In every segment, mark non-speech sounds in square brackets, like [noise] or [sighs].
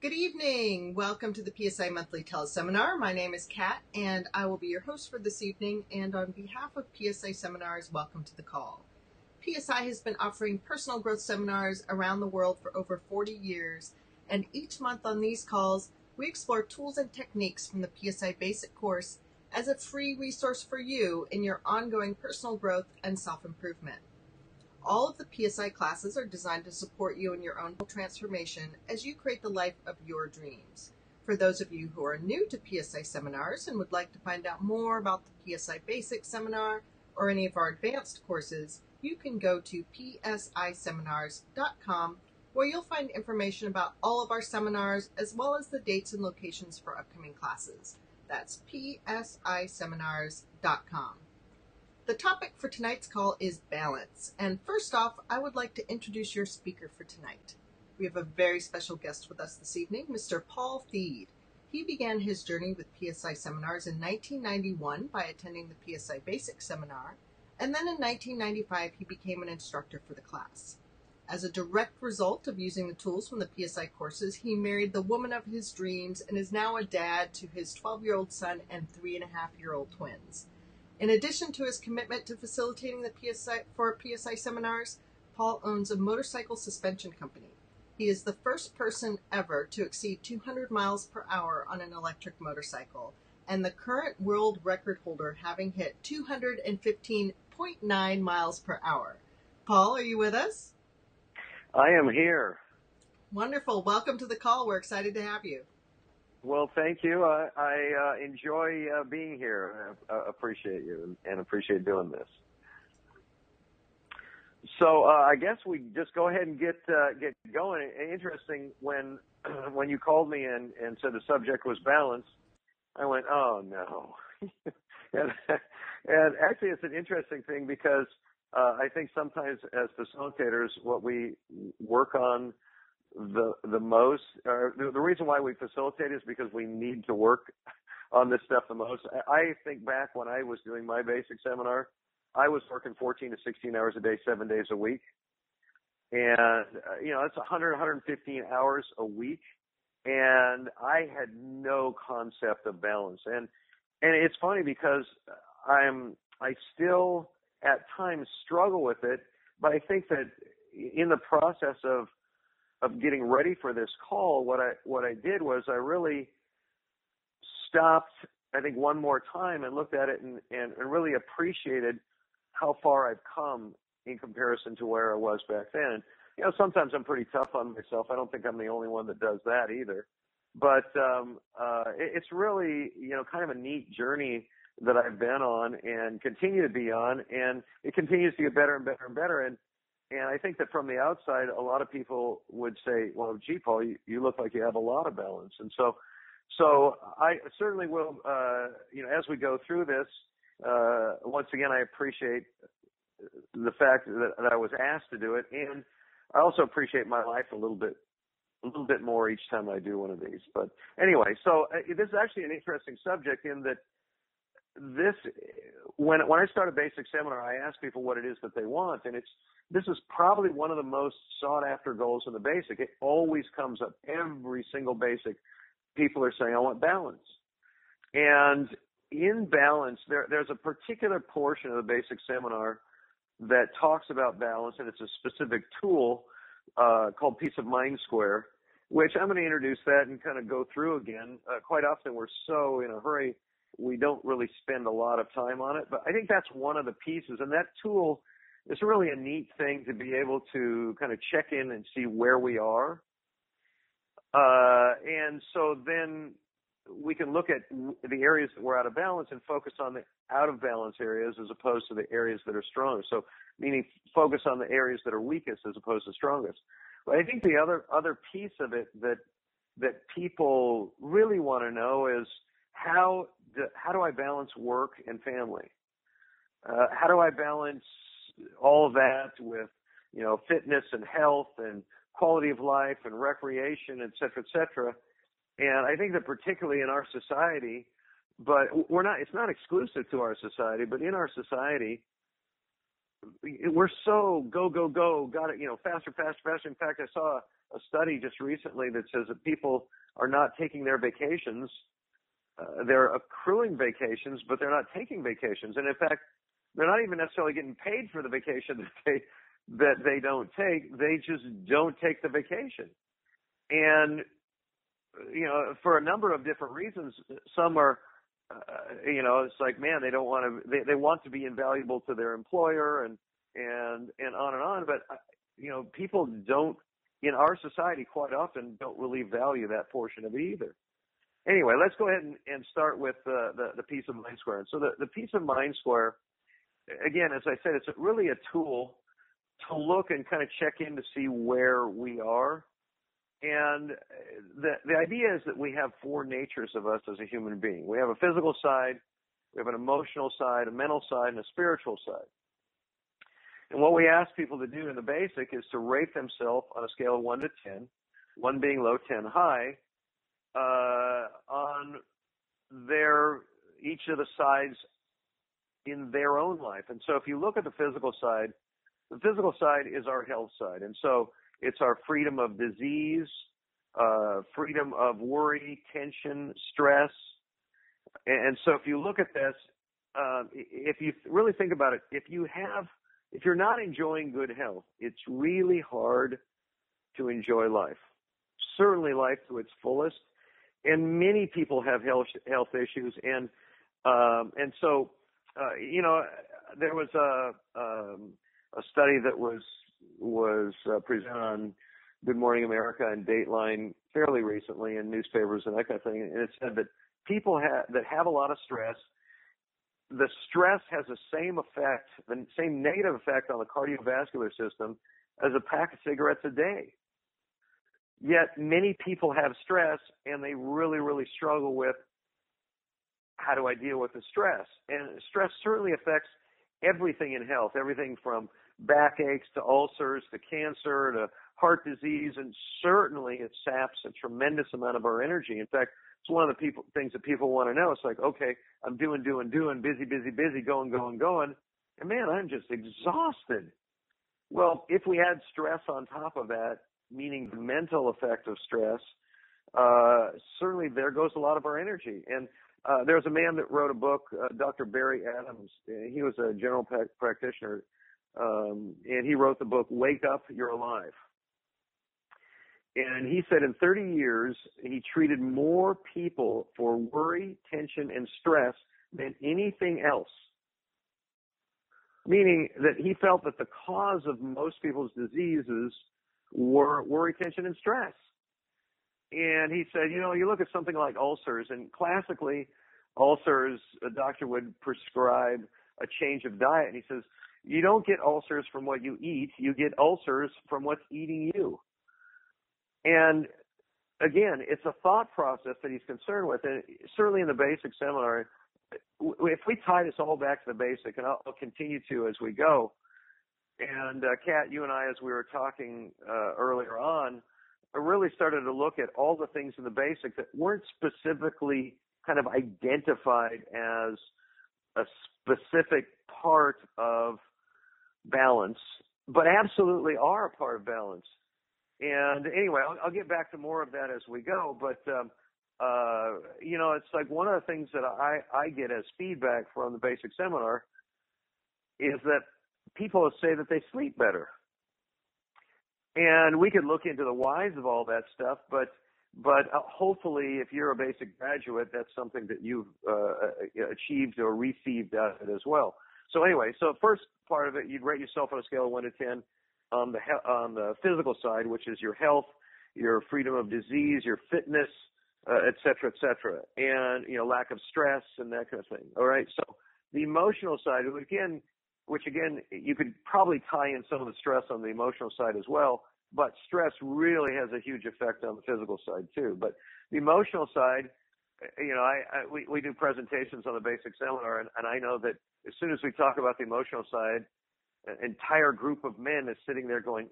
Good evening. Welcome to the PSI Monthly Teleseminar. My name is Kat, and I will be your host for this evening. And on behalf of PSI Seminars, welcome to the call. PSI has been offering personal growth seminars around the world for over 40 years, and each month on these calls, we explore tools and techniques from the PSI Basic course as a free resource for you in your ongoing personal growth and self improvement. All of the PSI classes are designed to support you in your own transformation as you create the life of your dreams. For those of you who are new to PSI seminars and would like to find out more about the PSI Basic seminar or any of our advanced courses, you can go to psiseminars.com where you'll find information about all of our seminars as well as the dates and locations for upcoming classes. That's psiseminars.com. The topic for tonight's call is balance. And first off, I would like to introduce your speaker for tonight. We have a very special guest with us this evening, Mr. Paul Thede. He began his journey with PSI seminars in 1991 by attending the PSI Basic Seminar, and then in 1995 he became an instructor for the class. As a direct result of using the tools from the PSI courses, he married the woman of his dreams and is now a dad to his 12 year old son and three and a half year old twins. In addition to his commitment to facilitating the PSI for PSI seminars, Paul owns a motorcycle suspension company. He is the first person ever to exceed 200 miles per hour on an electric motorcycle, and the current world record holder having hit 215.9 miles per hour. Paul, are you with us? I am here. Wonderful. Welcome to the call. We're excited to have you. Well, thank you. I, I uh, enjoy uh, being here. I uh, appreciate you and, and, appreciate doing this. So uh, I guess we just go ahead and get uh, get going. Interesting when [clears throat] when you called me and, and said the subject was balance, I went, oh no. [laughs] and, and actually, it's an interesting thing because uh, I think sometimes as facilitators, what we work on the the most. Uh, the, the reason why we facilitate is because we need to work on this stuff the most. I think back when I was doing my basic seminar, I was working 14 to 16 hours a day, seven days a week, and uh, you know that's 100 115 hours a week, and I had no concept of balance. And and it's funny because I'm I still at times struggle with it, but I think that in the process of of getting ready for this call, what I what I did was I really stopped I think one more time and looked at it and, and, and really appreciated how far I've come in comparison to where I was back then. And, you know, sometimes I'm pretty tough on myself. I don't think I'm the only one that does that either. But um, uh, it, it's really, you know, kind of a neat journey that I've been on and continue to be on, and it continues to get better and better and better. And and I think that from the outside, a lot of people would say, well, gee, Paul, you, you look like you have a lot of balance. And so, so I certainly will, uh, you know, as we go through this, uh, once again, I appreciate the fact that, that I was asked to do it. And I also appreciate my life a little bit, a little bit more each time I do one of these. But anyway, so uh, this is actually an interesting subject in that this when when I start a basic seminar, I ask people what it is that they want, and it's this is probably one of the most sought after goals in the basic. It always comes up every single basic. People are saying, "I want balance," and in balance, there there's a particular portion of the basic seminar that talks about balance, and it's a specific tool uh, called Peace of Mind Square, which I'm going to introduce that and kind of go through again. Uh, quite often, we're so in a hurry we don't really spend a lot of time on it. But I think that's one of the pieces, and that tool is really a neat thing to be able to kind of check in and see where we are. Uh, and so then we can look at the areas that we're out of balance and focus on the out of balance areas as opposed to the areas that are stronger. So meaning focus on the areas that are weakest as opposed to strongest. But I think the other other piece of it that that people really want to know is how how do I balance work and family? Uh, how do I balance all of that with you know fitness and health and quality of life and recreation, et cetera, et cetera? And I think that particularly in our society, but we're not. It's not exclusive to our society, but in our society, we're so go go go got it you know faster faster faster in fact i saw a study just recently that says that people are not taking their vacations. Uh, they're accruing vacations, but they're not taking vacations. And in fact, they're not even necessarily getting paid for the vacation [laughs] that they that they don't take. They just don't take the vacation. And you know, for a number of different reasons, some are uh, you know, it's like, man, they don't want to, they, they want to be invaluable to their employer and, and, and on and on. But, uh, you know, people don't, in our society quite often don't really value that portion of it either. Anyway, let's go ahead and, and start with uh, the, the peace of mind square. And so the, the peace of mind square, again, as I said, it's really a tool to look and kind of check in to see where we are and the the idea is that we have four natures of us as a human being. We have a physical side, we have an emotional side, a mental side, and a spiritual side. And what we ask people to do in the basic is to rate themselves on a scale of one to ten, one being low, ten high, on their each of the sides in their own life. And so if you look at the physical side, the physical side is our health side. And so it's our freedom of disease, uh, freedom of worry, tension, stress. And so if you look at this, uh, if you really think about it, if you have, if you're not enjoying good health, it's really hard to enjoy life. Certainly life to its fullest. And many people have health, health issues. And, um, and so, uh, you know, there was a, um, a study that was was uh, presented on Good Morning America and Dateline fairly recently in newspapers and that kind of thing. And it said that people ha- that have a lot of stress, the stress has the same effect, the same negative effect on the cardiovascular system as a pack of cigarettes a day. Yet many people have stress and they really, really struggle with how do I deal with the stress? And stress certainly affects everything in health, everything from backaches to ulcers to cancer to heart disease, and certainly it saps a tremendous amount of our energy. In fact, it's one of the people things that people want to know. It's like, okay, I'm doing, doing, doing, busy, busy, busy, going, going, going, and man, I'm just exhausted. Well, if we add stress on top of that, meaning the mental effect of stress, uh, certainly there goes a lot of our energy. And uh, there's a man that wrote a book, uh, Dr. Barry Adams. He was a general pa- practitioner um, and he wrote the book Wake Up, You're Alive. And he said in 30 years, he treated more people for worry, tension, and stress than anything else. Meaning that he felt that the cause of most people's diseases were worry, tension, and stress. And he said, you know, you look at something like ulcers, and classically, ulcers, a doctor would prescribe a change of diet. And he says, you don't get ulcers from what you eat, you get ulcers from what's eating you. And again, it's a thought process that he's concerned with. And certainly in the basic seminar, if we tie this all back to the basic, and I'll, I'll continue to as we go, and uh, Kat, you and I, as we were talking uh, earlier on, I really started to look at all the things in the basic that weren't specifically kind of identified as a specific part of balance, but absolutely are a part of balance. And anyway, I'll, I'll get back to more of that as we go. But um, uh, you know, it's like one of the things that I I get as feedback from the basic seminar is that people say that they sleep better. And we could look into the whys of all that stuff, but but uh, hopefully, if you're a basic graduate, that's something that you've uh, uh achieved or received out of it as well. So anyway, so first part of it, you'd rate yourself on a scale of one to ten on the he- on the physical side, which is your health, your freedom of disease, your fitness, uh, et cetera, et cetera, and you know lack of stress and that kind of thing. All right, so the emotional side, again, which again you could probably tie in some of the stress on the emotional side as well, but stress really has a huge effect on the physical side too. But the emotional side, you know, I, I we, we do presentations on the basic seminar, and, and I know that as soon as we talk about the emotional side, an entire group of men is sitting there going,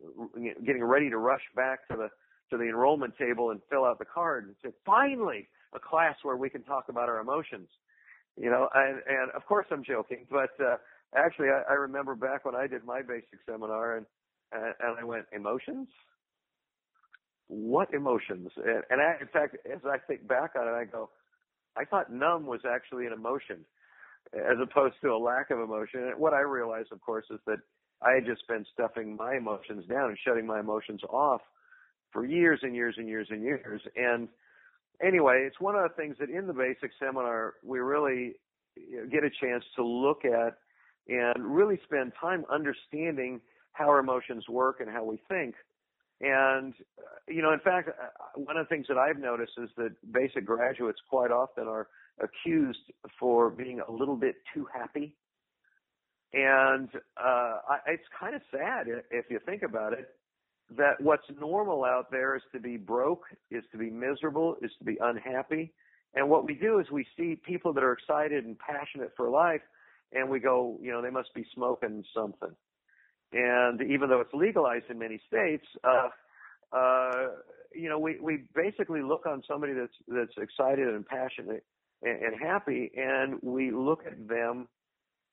getting ready to rush back to the to the enrollment table and fill out the card and say, finally, a class where we can talk about our emotions. You know, and, and of course I'm joking, but uh, actually I, I remember back when I did my basic seminar and and, and I went emotions. what emotions? And, and I, in fact, as I think back on it, I go, I thought numb was actually an emotion as opposed to a lack of emotion. And what I realized, of course, is that I had just been stuffing my emotions down and shutting my emotions off for years and years and years and years. And anyway, it's one of the things that in the basic seminar we really get a chance to look at and really spend time understanding how our emotions work and how we think. And, you know, in fact, uh, one of the things that I've noticed is that basic graduates quite often are accused for being a little bit too happy. And uh, it's kind of sad if you think about it that what's normal out there is to be broke, is to be miserable, is to be unhappy. And what we do is we see people that are excited and passionate for life, and we go, you know, they must be smoking something. And even though it's legalized in many states, uh, uh, you know, we, we basically look on somebody that's that's excited and passionate and, and happy, and we look at them,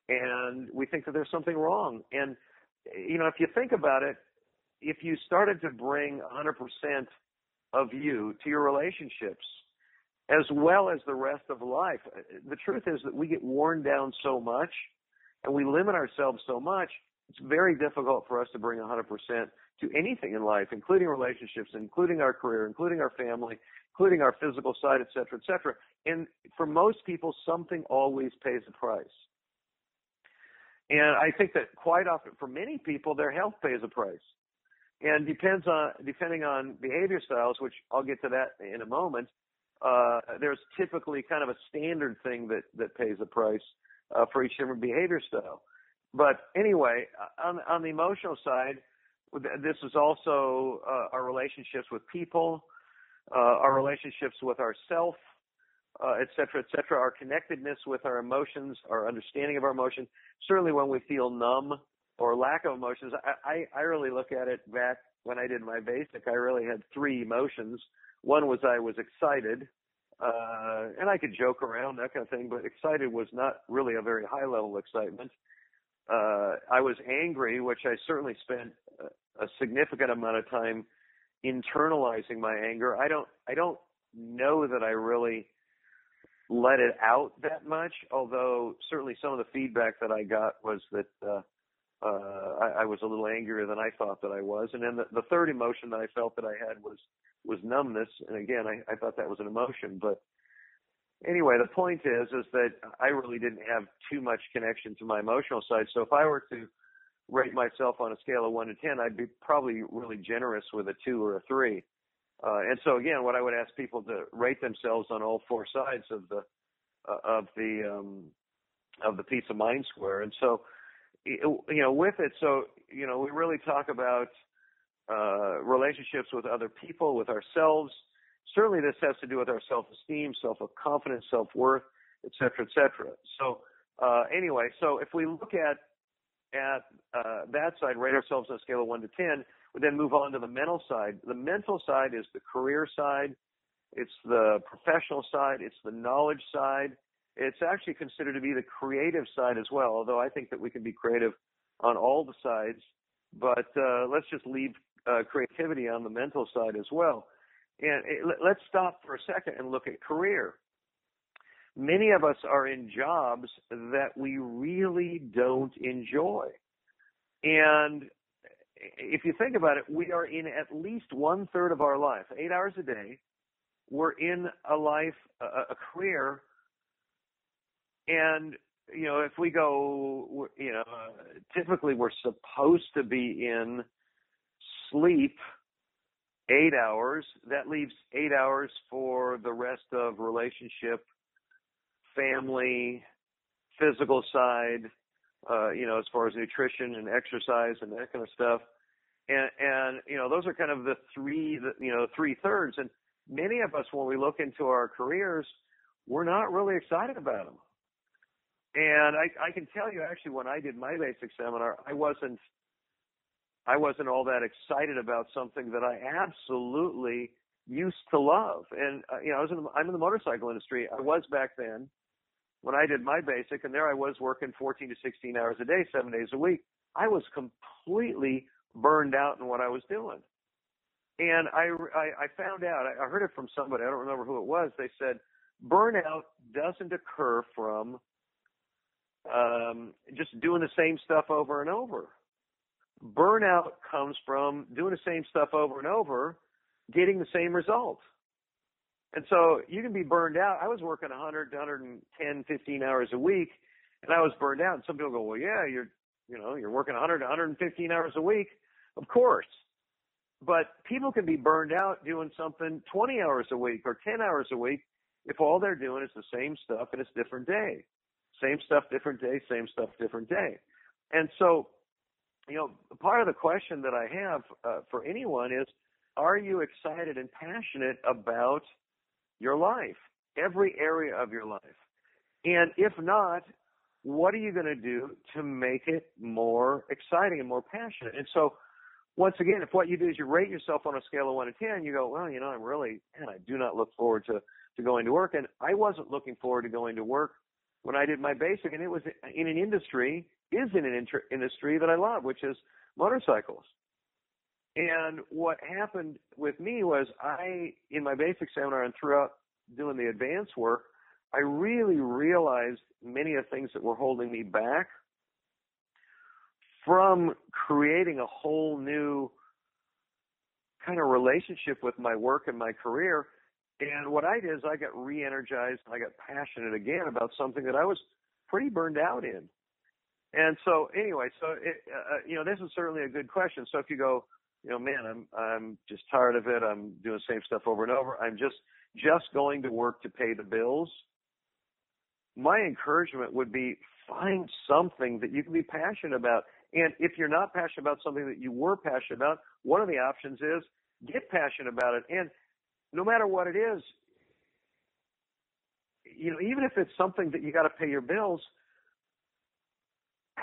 and we think that there's something wrong. And you know, if you think about it, if you started to bring 100% of you to your relationships as well as the rest of life, the truth is that we get worn down so much and we limit ourselves so much, it's very difficult for us to bring 100% to anything in life, including relationships, including our career, including our family, including our physical side, et cetera, et cetera. And for most people, something always pays a price. And I think that quite often, for many people, their health pays a price and depends on depending on behavior styles, which I'll get to that in a moment. Uh, there's typically kind of a standard thing that that pays a price uh, for each different behavior style. But anyway, on on the emotional side, this is also uh, our relationships with people, uh, our relationships with ourself, uh, et cetera, et cetera, our connectedness with our emotions, our understanding of our emotions. Certainly when we feel numb or lack of emotions. I, I, I really look at it back when I did my basic. I really had three emotions. One was I was excited, uh, and I could joke around that kind of thing, but excited was not really a very high level excitement. Uh, I was angry, which I certainly spent a, significant amount of time internalizing my anger. I don't, I don't know that I really let it out that much, although certainly some of the feedback that I got was that, uh, uh, I, I was a little angrier than I thought that I was. And then the, the third emotion that I felt that I had was was numbness. And again, I, I thought that was an emotion. But anyway, the point is is that I really didn't have too much connection to my emotional side. So if I were to rate myself on a scale of one to ten, I'd be probably really generous with a two or a three. Uh, and so again, what I would ask people to rate themselves on all four sides of the uh, of the um, of the peace of mind square. And so you know, with it, so, you know, we really talk about uh, relationships with other people, with ourselves. Certainly this has to do with our self-esteem, self-confidence, self-worth, et cetera, et cetera. So, uh, anyway, so if we look at, at, uh, that side, rate ourselves on a scale of one to 10, we then move on to the mental side. The mental side is the career side. It's the professional side. It's the knowledge side it's actually considered to be the creative side as well, although I think that we can be creative on all the sides. But uh, let's just leave uh, creativity on the mental side as well. And it, let's stop for a second and look at career. Many of us are in jobs that we really don't enjoy. And if you think about it, we are in at least one third of our life, eight hours a day. We're in a life, a, a career and you know, if we go, you know, typically we're supposed to be in sleep eight hours. That leaves eight hours for the rest of relationship, family, physical side, uh, you know, as far as nutrition and exercise and that kind of stuff. And, and, you know, those are kind of the three, you know, three thirds. And many of us, when we look into our careers, we're not really excited about them. And I, I can tell you actually when I did my basic seminar, I wasn't, I wasn't all that excited about something that I absolutely used to love. And, uh, you know, I was in the, I'm in the motorcycle industry. I was back then when I did my basic and there I was working 14 to 16 hours a day, seven days a week. I was completely burned out in what I was doing. And I, I, I found out, I heard it from somebody, I don't remember who it was. They said burnout doesn't occur from um, just doing the same stuff over and over. Burnout comes from doing the same stuff over and over, getting the same result. And so you can be burned out. I was working 100, 110, 15 hours a week, and I was burned out. And some people go, "Well, yeah, you're, you know, you're working 100, 115 hours a week." Of course, but people can be burned out doing something 20 hours a week or 10 hours a week if all they're doing is the same stuff and it's different day. Same stuff, different day, same stuff, different day. And so, you know, part of the question that I have uh, for anyone is, are you excited and passionate about your life, every area of your life? And if not, what are you going to do to make it more exciting and more passionate? And so, once again, if what you do is you rate yourself on a scale of one to ten, you go, well, you know, I'm really, man, I do not look forward to to going to work, and I wasn't looking forward to going to work when I did my basic, and it was in an industry, is in an inter- industry that I love, which is motorcycles. And what happened with me was I, in my basic seminar and throughout doing the advanced work, I really realized many of the things that were holding me back from creating a whole new kind of relationship with my work and my career and what I did is I got re-energized. I got passionate again about something that I was pretty burned out in. And so anyway, so it, uh, you know, this is certainly a good question. So if you go, you know, man, I'm I'm just tired of it. I'm doing the same stuff over and over. I'm just just going to work to pay the bills. My encouragement would be find something that you can be passionate about. And if you're not passionate about something that you were passionate about, one of the options is get passionate about it. And no matter what it is, you know, even if it's something that you got to pay your bills,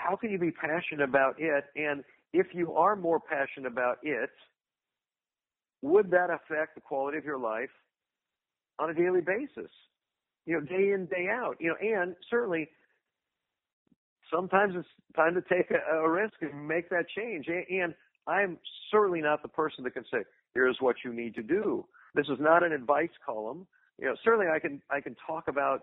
how can you be passionate about it? And if you are more passionate about it, would that affect the quality of your life on a daily basis? You know, day in, day out. You know, and certainly sometimes it's time to take a, a risk and make that change. And I'm certainly not the person that can say, here's what you need to do. This is not an advice column. You know, certainly I can I can talk about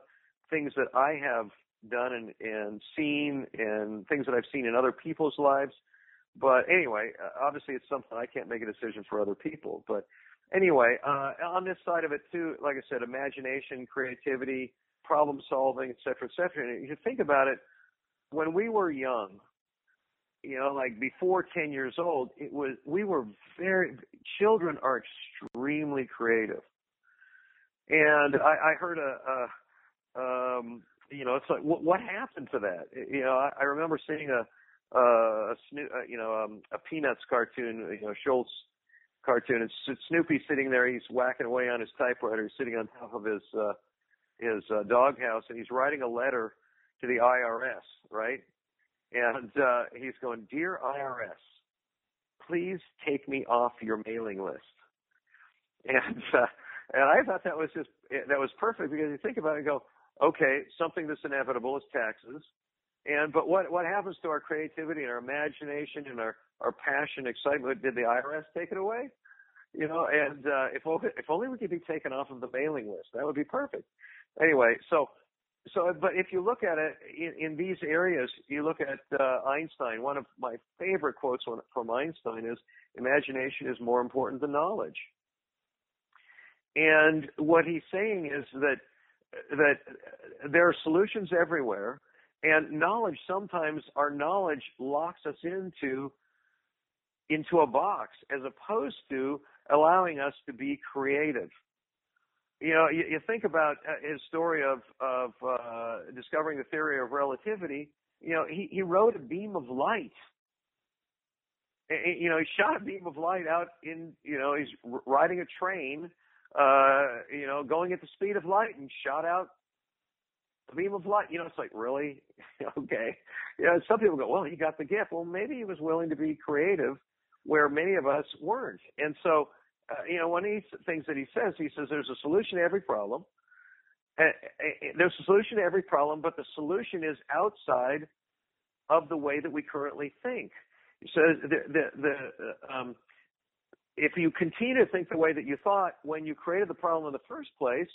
things that I have done and, and seen and things that I've seen in other people's lives. But anyway, uh, obviously it's something I can't make a decision for other people. But anyway, uh, on this side of it too, like I said, imagination, creativity, problem solving, et cetera, et cetera. And if you think about it, when we were young, you know, like before 10 years old, it was, we were very, children are extremely creative. And I, I heard a, a, um, you know, it's like, what, what happened to that? You know, I, I remember seeing a, uh, a Sno- uh, you know, um, a Peanuts cartoon, you know, Schulz cartoon. And Snoopy sitting there, he's whacking away on his typewriter, he's sitting on top of his, uh, his uh, doghouse, and he's writing a letter to the IRS, right? and uh, he's going, "Dear IRS, please take me off your mailing list." And uh, and I thought that was just that was perfect because you think about it and go, okay, something that's inevitable is taxes. And but what what happens to our creativity and our imagination and our our passion, excitement? Did the IRS take it away? You know, and uh, if only, if only we could be taken off of the mailing list, that would be perfect. Anyway, so so, but if you look at it in, in these areas, you look at uh, Einstein. One of my favorite quotes from Einstein is, "Imagination is more important than knowledge." And what he's saying is that that there are solutions everywhere, and knowledge sometimes our knowledge locks us into into a box as opposed to allowing us to be creative you know, you, you think about uh, his story of of uh, discovering the theory of relativity. You know, he he rode a beam of light. You know, he shot a beam of light out in. You know, he's riding a train. Uh, you know, going at the speed of light and shot out a beam of light. You know, it's like really [laughs] okay. You know, some people go, well, he got the gift. Well, maybe he was willing to be creative, where many of us weren't. And so uh, you know, one of the things that he says, he says there's a solution to every problem. There's a solution to every problem, but the solution is outside of the way that we currently think. So the the, the uh, um, if you continue to think the way that you thought when you created the problem in the first place,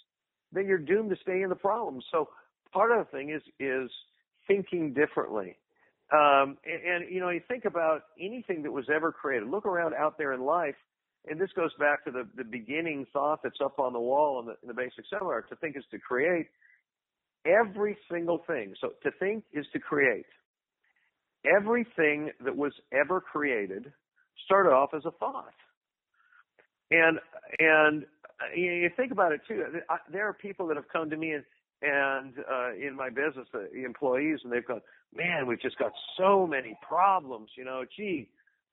then you're doomed to stay in the problem. So part of the thing is is thinking differently. Um, and, and you know, you think about anything that was ever created. Look around out there in life, and this goes back to the, the beginning thought that's up on the wall in the, in the basic seminar. To think is to create. Every single thing. So to think is to create. Everything that was ever created started off as a thought. And and you think about it too. There are people that have come to me and and uh, in my business, the employees, and they've gone, man, we've just got so many problems. You know, gee,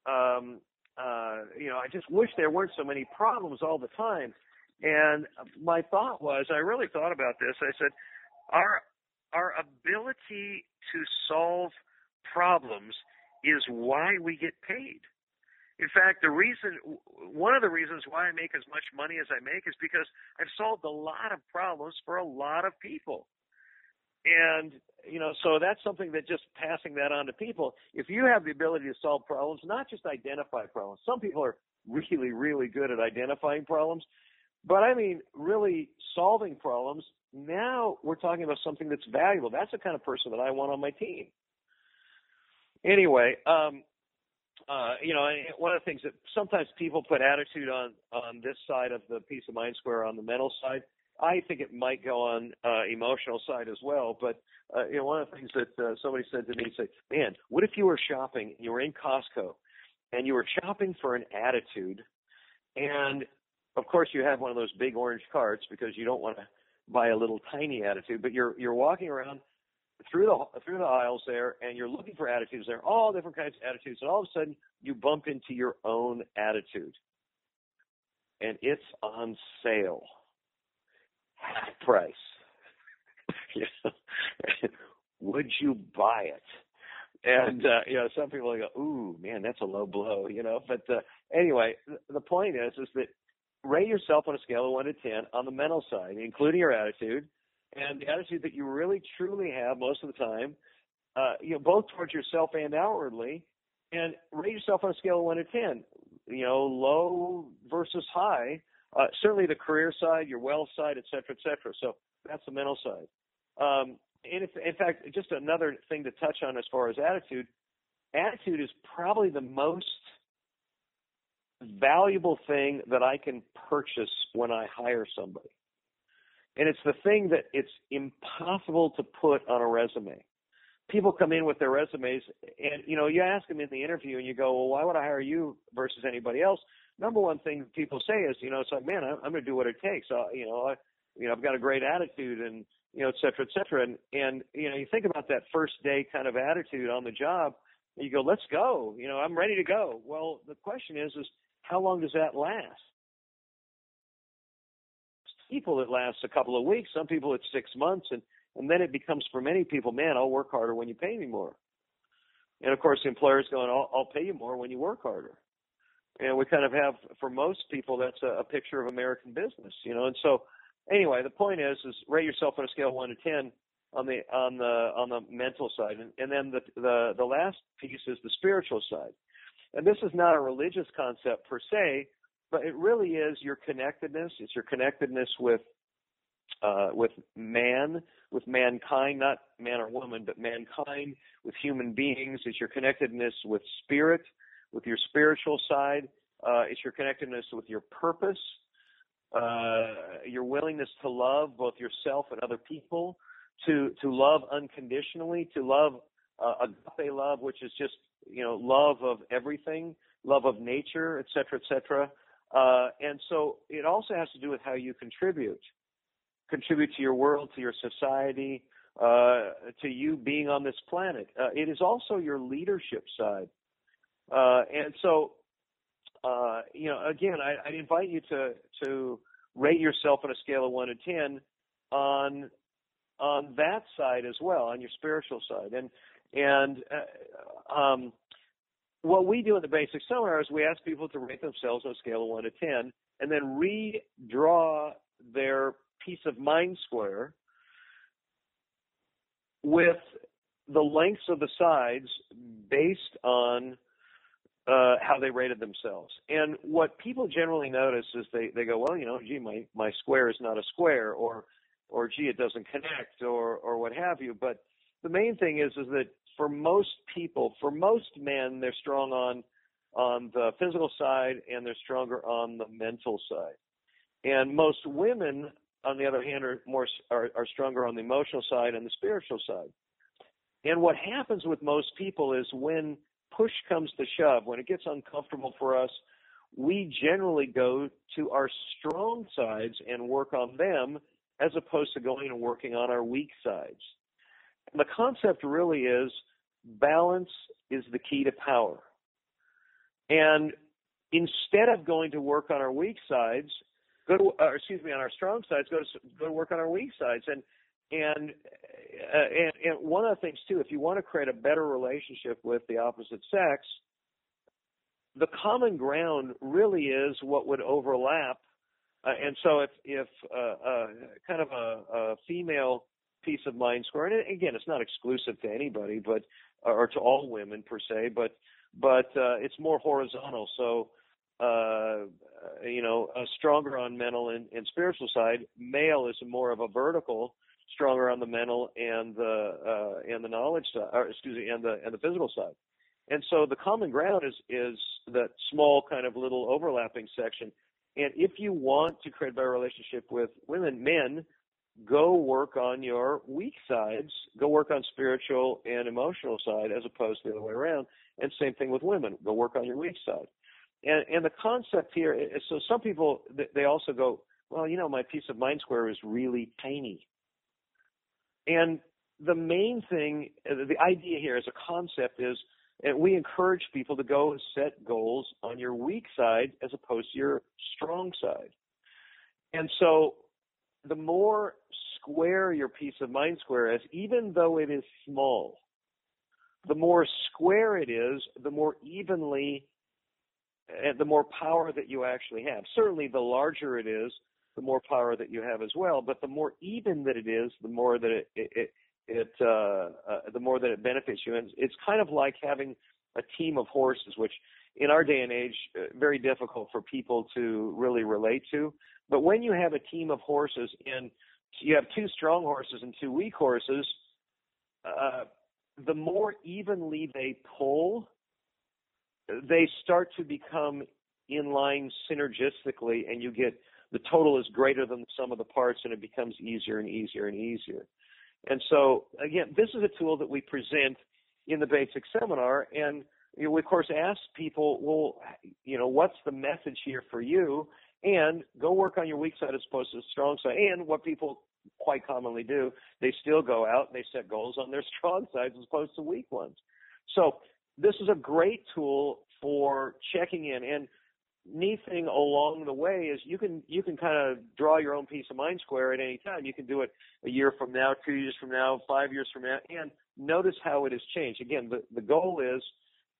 um, uh, you know, I just wish there weren't so many problems all the time. And my thought was, I really thought about this. I said, our our ability to solve problems is why we get paid. In fact, the reason, one of the reasons why I make as much money as I make is because I've solved a lot of problems for a lot of people. And, you know, so that's something that just passing that on to people. If you have the ability to solve problems, not just identify problems, some people are really, really good at identifying problems, but I mean, really solving problems. Now we're talking about something that's valuable. That's the kind of person that I want on my team. Anyway, um, uh, you know, one of the things that sometimes people put attitude on on this side of the peace of mind square on the mental side. I think it might go on uh, emotional side as well. But uh, you know, one of the things that uh, somebody said to me, say, "Man, what if you were shopping? You were in Costco, and you were shopping for an attitude, and of course you have one of those big orange carts because you don't want to buy a little tiny attitude, but you're you're walking around through the through the aisles there, and you're looking for attitudes there, are all different kinds of attitudes, and all of a sudden you bump into your own attitude, and it's on sale, half price. [laughs] Would you buy it? And uh, you know, some people go, "Ooh, man, that's a low blow," you know. But uh, anyway, the point is, is that rate yourself on a scale of one to ten on the mental side, including your attitude and the attitude that you really truly have most of the time, uh, you know, both towards yourself and outwardly, and rate yourself on a scale of one to ten. You know, low versus high. Uh, certainly the career side, your wealth side, et cetera, et cetera. So that's the mental side. Um, and if, in fact, just another thing to touch on as far as attitude, attitude is probably the most valuable thing that I can purchase when I hire somebody. And it's the thing that it's impossible to put on a resume. People come in with their resumes and, you know, you ask them in the interview and you go, well, why would I hire you versus anybody else? Number one thing people say is, you know, it's like, man, I'm, going to do what it takes. Uh, you know, I, you know, I've got a great attitude and, you know, et cetera, et cetera. And, and, you know, you think about that first day kind of attitude on the job you go, let's go. You know, I'm ready to go. Well, the question is, is how long does that last? People it lasts a couple of weeks. Some people it's six months, and and then it becomes for many people, man, I'll work harder when you pay me more. And of course, the employer's going, I'll, I'll pay you more when you work harder. And we kind of have, for most people, that's a, a picture of American business, you know. And so, anyway, the point is, is rate yourself on a scale of one to ten on the on the on the mental side, and, and then the the the last piece is the spiritual side. And this is not a religious concept per se, but it really is your connectedness. It's your connectedness with uh, with man, with mankind, not man or woman, but mankind, with human beings. It's your connectedness with spirit, with your spiritual side. Uh, it's your connectedness with your purpose, uh, your willingness to love both yourself and other people, to to love unconditionally, to love uh, agape love, which is just you know love of everything, love of nature, et cetera, et cetera. Uh, and so it also has to do with how you contribute. Contribute to your world, to your society, uh, to you being on this planet. Uh, it is also your leadership side. Uh, and so, uh, you know, again, I, I invite you to, to rate yourself on a scale of one to 10 on, on that side as well, on your spiritual side. And, and, uh, um, what we do in the basic seminar is we ask people to rate themselves on a scale of 1 to 10 and then redraw their peace of mind square with the lengths of the sides based on uh, how they rated themselves. And what people generally notice is they, they go, well, you know, gee, my, my square is not a square or, or gee, it doesn't connect or, or what have you. But the main thing is, is that for most people, for most men, they're strong on, on the physical side and they're stronger on the mental side. And most women, on the other hand, are more, are, are stronger on the emotional side and the spiritual side. And what happens with most people is when push comes to shove, when it gets uncomfortable for us, we generally go to our strong sides and work on them as opposed to going and working on our weak sides. And the concept really is balance is the key to power. And instead of going to work on our weak sides, go to, uh, excuse me, on our strong sides, go to, go to work on our weak sides. And and, uh, and and one of the things too, if you want to create a better relationship with the opposite sex, the common ground really is what would overlap. Uh, and so if if uh, uh, kind of a, a female peace of mind square, and again, it's not exclusive to anybody, but or to all women per se, but but uh, it's more horizontal. So uh, you know, a stronger on mental and, and spiritual side. Male is more of a vertical, stronger on the mental and the uh, and the knowledge side, or excuse me, and the and the physical side. And so the common ground is is that small kind of little overlapping section. And if you want to create a better relationship with women, men, go work on your weak sides. Go work on spiritual and emotional side as opposed to the other way around. And same thing with women. Go work on your weak side. And and the concept here is so some people they also go, well, you know, my peace of mind square is really tiny. And the main thing, uh, the idea here as a concept is and we encourage people to go set goals on your weak side as opposed to your strong side. And so the more square your peace of mind square is, even though it is small, the more square it is, the more evenly and the more power that you actually have. Certainly the larger it is, the more power that you have as well. But the more even that it is, the more that it, it, it uh, uh, the more that it benefits you. And it's kind of like having a team of horses, which in our day and age, uh, very difficult for people to really relate to. But when you have a team of horses and you have two strong horses and two weak horses, uh, the more evenly they pull, they start to become in line synergistically and you get the total is greater than the sum of the parts and it becomes easier and easier and easier. And so again, this is a tool that we present in the basic seminar and you know, we of course ask people, well, you know, what's the message here for you? And go work on your weak side as opposed to the strong side. And what people quite commonly do, they still go out and they set goals on their [laughs] strong sides as opposed to weak ones. So this is a great tool for checking in. And neat thing along the way is you can you can kind of draw your own peace of mind square at any time. You can do it a year from now, two years from now, five years from now, and notice how it has changed. Again, the, the goal is,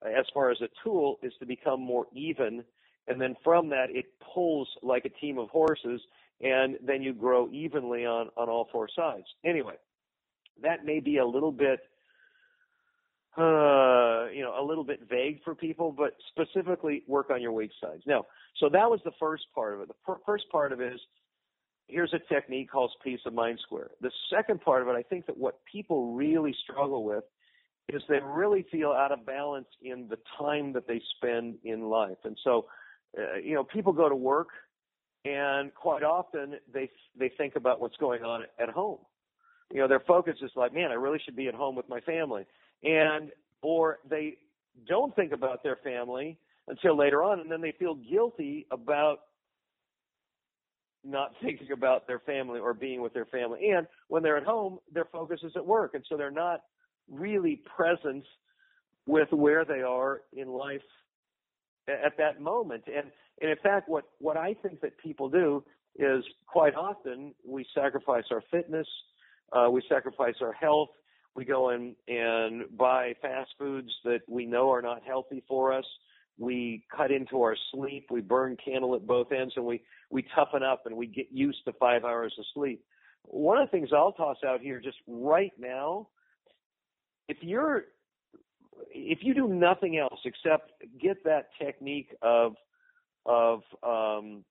as far as a tool, is to become more even, and then from that it pulls like a team of horses, and then you grow evenly on on all four sides. Anyway, that may be a little bit uh, you know, a little bit vague for people, but specifically work on your weak sides. Now, so that was the first part of it. The per- first part of it is here's a technique called peace of mind square. The second part of it, I think that what people really struggle with is they really feel out of balance in the time that they spend in life. And so, uh, you know, people go to work and quite often they they think about what's going on at home. You know, their focus is like, man, I really should be at home with my family and or they don't think about their family until later on, and then they feel guilty about not [laughs] thinking about their family or being with their family. And when they're at home, their focus is at work, and so they're not really present with where they are in life at that moment. And, and in fact, what, what I think that people do is quite often we sacrifice our fitness, uh, we sacrifice our health, we go in and buy fast foods that we know are not healthy for us. We cut into our sleep. We burn candle at both ends and we, we toughen up and we get used to five hours of sleep. One of the things I'll toss out here just right now, if you're, if you do nothing else except get that technique of of um,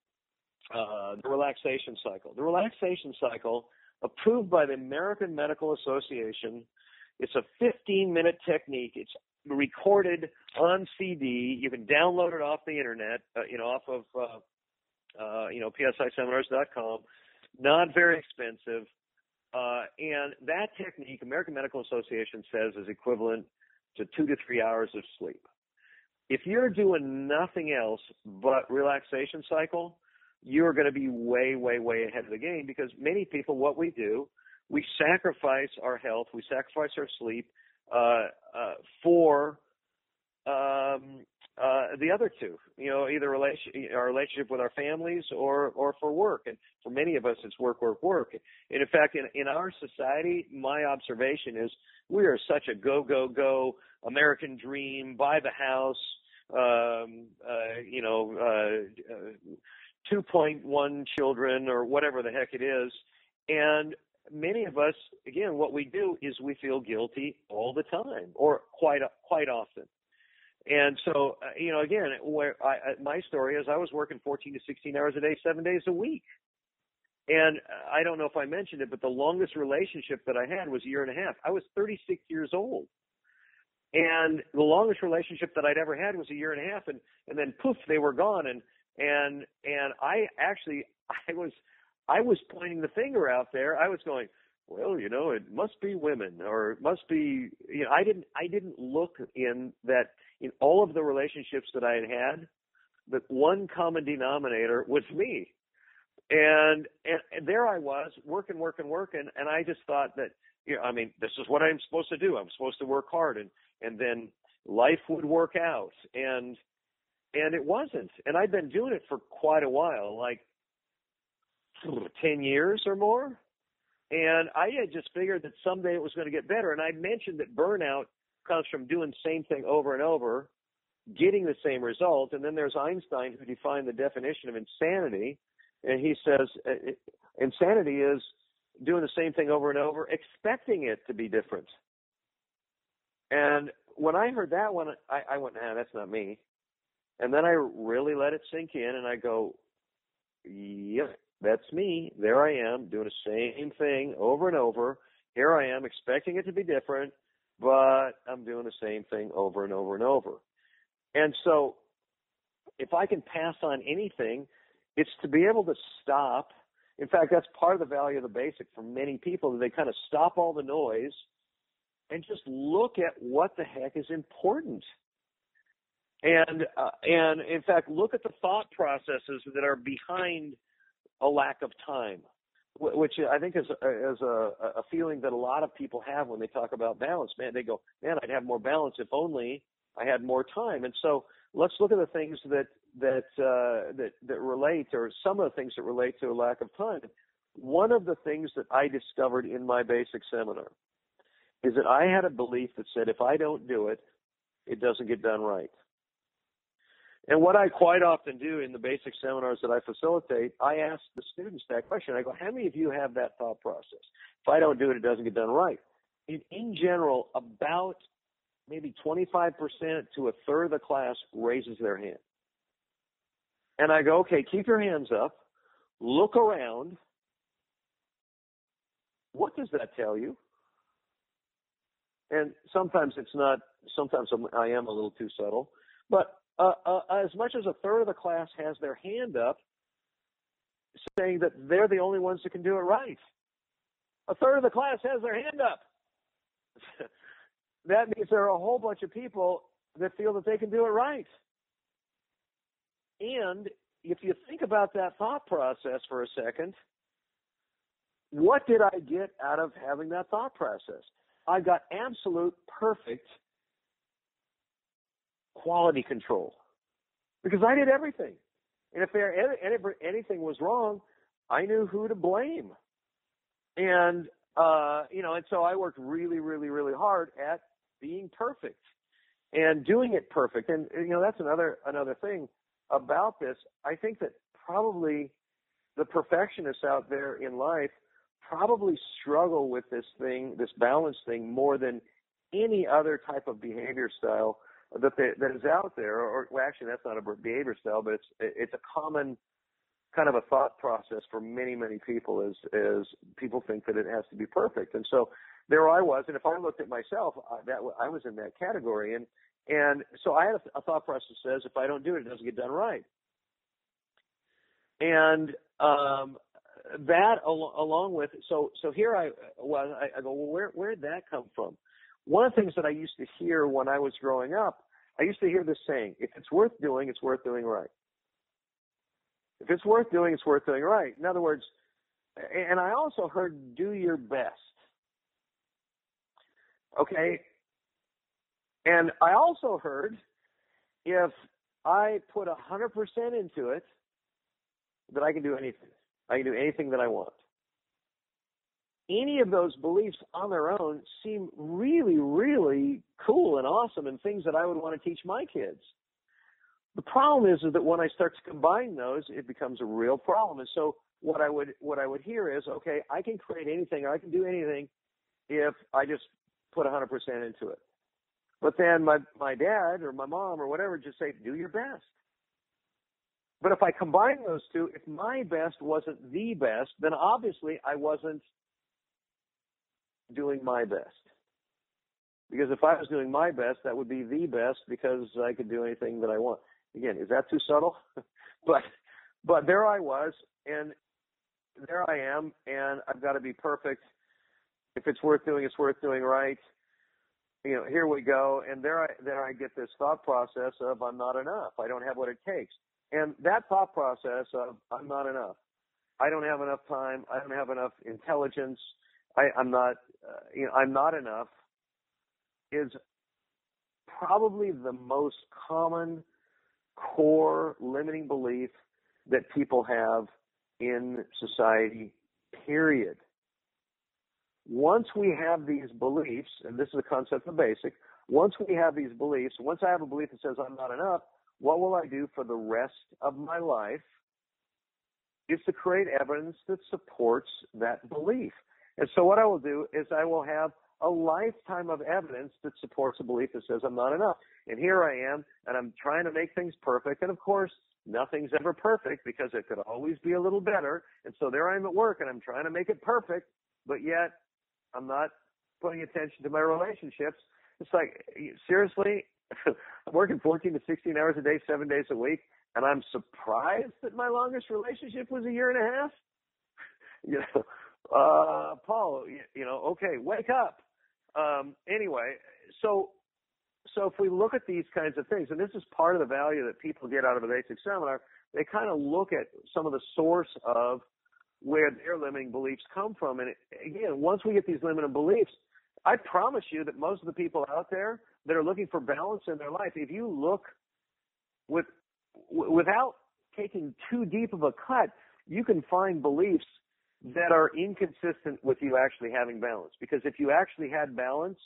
uh, the relaxation cycle, the relaxation cycle approved by the American Medical Association. It's a 15 minute technique. It's recorded on CD. You can download it off the internet, uh, you know, off of, uh, uh, you know, psiseminars.com. Not very expensive. Uh, and that technique, American Medical Association says, is equivalent to two to three hours of sleep. If you're doing nothing else but relaxation cycle, you're going to be way, way, way ahead of the game because many people, what we do, we sacrifice our health, we sacrifice our sleep uh, uh, for um, uh, the other two. You know, either relation, our relationship with our families or or for work. And for many of us, it's work, work, work. And in fact, in in our society, my observation is we are such a go, go, go American dream, buy the house, um, uh, you know, uh, uh, 2.1 children or whatever the heck it is. And many of us, again, what we do is we feel guilty all the time or quite, quite often. And so, uh, you know, again, where I, my story is I was working 14 to 16 hours a day, seven days a week. And I don't know if I mentioned it, but the longest relationship that I had was a year and a half. I was 36 years old. And the longest relationship that I'd ever had was a year and a half and, and then poof, they were gone. And, and, and I actually, [laughs] I was, I was pointing the finger out there. I was going, well, you know, it must be women or it must be, you know, I didn't, I didn't look in that, in all of the relationships that I had had, that one common denominator was me. And, and, and there I was working, working, working. And I just thought that, you know, I mean, this is what I'm supposed to do. I'm supposed to work hard and, and then life would work out and and it wasn't and i'd been doing it for quite a while like [sighs] 10 years or more and i had just figured that someday it was going to get better. And i mentioned that burnout comes from doing the same thing over and over getting the same result. And then there's einstein who defined the definition of insanity. And he says uh, insanity is doing the same thing over and over expecting it to be different. And when I heard that one, I, I went, nah, that's not me. And then I really let it sink in and I go, yep, that's me. There I am doing the same thing over and over. Here I am expecting it to be different, but I'm doing the same thing over and over and over. And so if I can pass on anything, it's to be able to stop. In fact, that's part of the value of the basic for many people. that They kind of stop all the noise and just look at what the heck is important. And uh, and in fact, look at the thought processes that are behind a lack of time, which I think is is a, a feeling that a lot of people have when they talk about balance. Man, they go, man, I'd have more balance if only I had more time. And so let's look at the things that that uh, that that relate, or some of the things that relate to a lack of time. One of the things that I discovered in my basic seminar is that I had a belief that said if I don't do it, it doesn't get done right. And what I quite often do in the basic seminars that I facilitate, I ask the students that question. I go, how many of you have that thought process? If I don't do it, it doesn't get done right. In, in general, about maybe 25% to a third of the class raises their hand. And I go, okay, keep your hands up, look around. What does that tell you? and sometimes it's not. Sometimes I'm, I am a little too subtle, but uh, uh, as much as a third of the class has their hand up, saying that they're the only ones that can do it right. A third of the class has their hand up. [laughs] that means there are a whole bunch of people that feel that they can do it right. And if you think about that thought process for a second, what did I get out of having that thought process? I got absolute perfect quality control because I did everything. And if there anything was wrong, I knew who to blame. And uh, you know, and so I worked really, really, really hard at being perfect and doing it perfect. And you know, that's another another thing about this. I think that probably the perfectionists out there in life probably struggle with this thing, this balance thing, more than any other type of behavior style that they, that is out there, or well, actually that's not a behavior style, but it's it's a common kind of a thought process for many many people is is people think that it has to be perfect, and so there I was, and if I looked at myself, I, that I was in that category, and and so I had a, a thought process that says if I don't do it, it doesn't get done right, and um, that al- along with so so here I well I, I go well where where did that come from? One of the things that I used to hear when I was growing up, I used to hear this saying: if it's worth doing, it's worth doing right. If it's worth doing, it's worth doing right. In other words, and I also heard do your best. Okay. And I also heard if I put a hundred percent into it, that I can do anything. I can do anything that I want. Any of those beliefs on their own seem really, really cool and awesome and things that I would want to teach my kids. The problem is, is that when I start to combine those, it becomes a real problem. And so what I would what I would hear is, okay, I can create anything, I can do anything if I just put 100% into it. But then my my dad or my mom or whatever just say, do your best. But if I combine those two, if my best wasn't the best, then obviously I wasn't doing my best. Because if I was doing my best, that would be the best because I could do anything that I want. Again, is that too subtle? [laughs] but but there I was and there I am and I've got to be perfect. If it's worth doing, it's worth doing right. You know, here we go. And there I there I get this thought process of I'm not enough. I don't have what it takes. And that thought process of I'm not enough, I don't have enough time, I don't have enough intelligence, I, I'm not, uh, you know, I'm not enough, is probably the most common core limiting belief that people have in society. Period. Once we have these beliefs, and this is a concept of basic, once we have these beliefs, once I have a belief that says I'm not enough, what will I do for the rest of my life is to create evidence that supports that belief. And so what I will do is I will have a lifetime of evidence that supports a belief that says I'm not enough. And here I am, and I'm trying to make things perfect. And of course, nothing's ever perfect because it could always be a little better. And so there I am at work, and I'm trying to make it perfect, but yet I'm not putting attention to my relationships. It's like, seriously, [laughs] I'm working 14 to 16 hours a day, seven days a week, and I'm surprised that my longest relationship was a year and a half. [laughs] you know, uh, Paul, you, know, okay, wake up. Um, anyway, so so if we look at these kinds of things, and this is part of the value that people get out of a basic seminar, they kind of look at some of the source of where their limiting beliefs come from. And again, once we get these limiting beliefs, I promise you that most of the people out there that are looking for balance in their life, if you look with without taking too deep of a cut, you can find beliefs that are inconsistent with you actually having balance. Because if you actually had balance,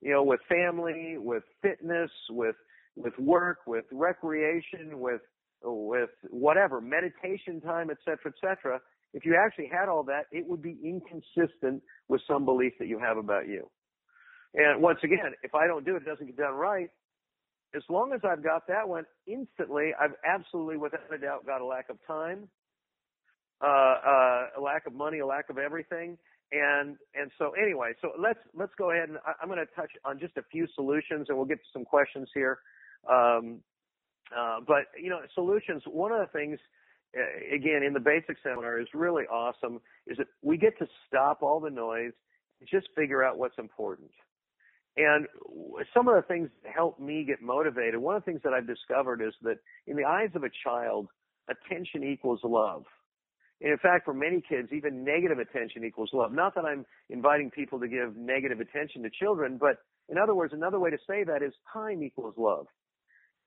you know, with family, with fitness, with with work, with recreation, with with whatever, meditation time, et cetera, et cetera, if you actually had all that, it would be inconsistent with some belief that you have about you. And once again, if I don't do it, it doesn't get done right. As long as I've got that one, instantly, I've absolutely, without a doubt, got a lack of time, uh, uh, a lack of money, a lack of everything. And, and so anyway, so let's, let's go ahead and I, I'm going to touch on just a few solutions and we'll get to some questions here. Um, uh, but you know, solutions, one of the things, uh, again, in the basic seminar is really awesome is that we get to stop all the noise and just figure out what's important. And some of the things that help me get motivated, one of the things that I've discovered is that in the eyes of a child, attention equals love. And in fact, for many kids, even negative attention equals love. Not that I'm inviting people to give negative attention to children, but in other words, another way to say that is time equals love.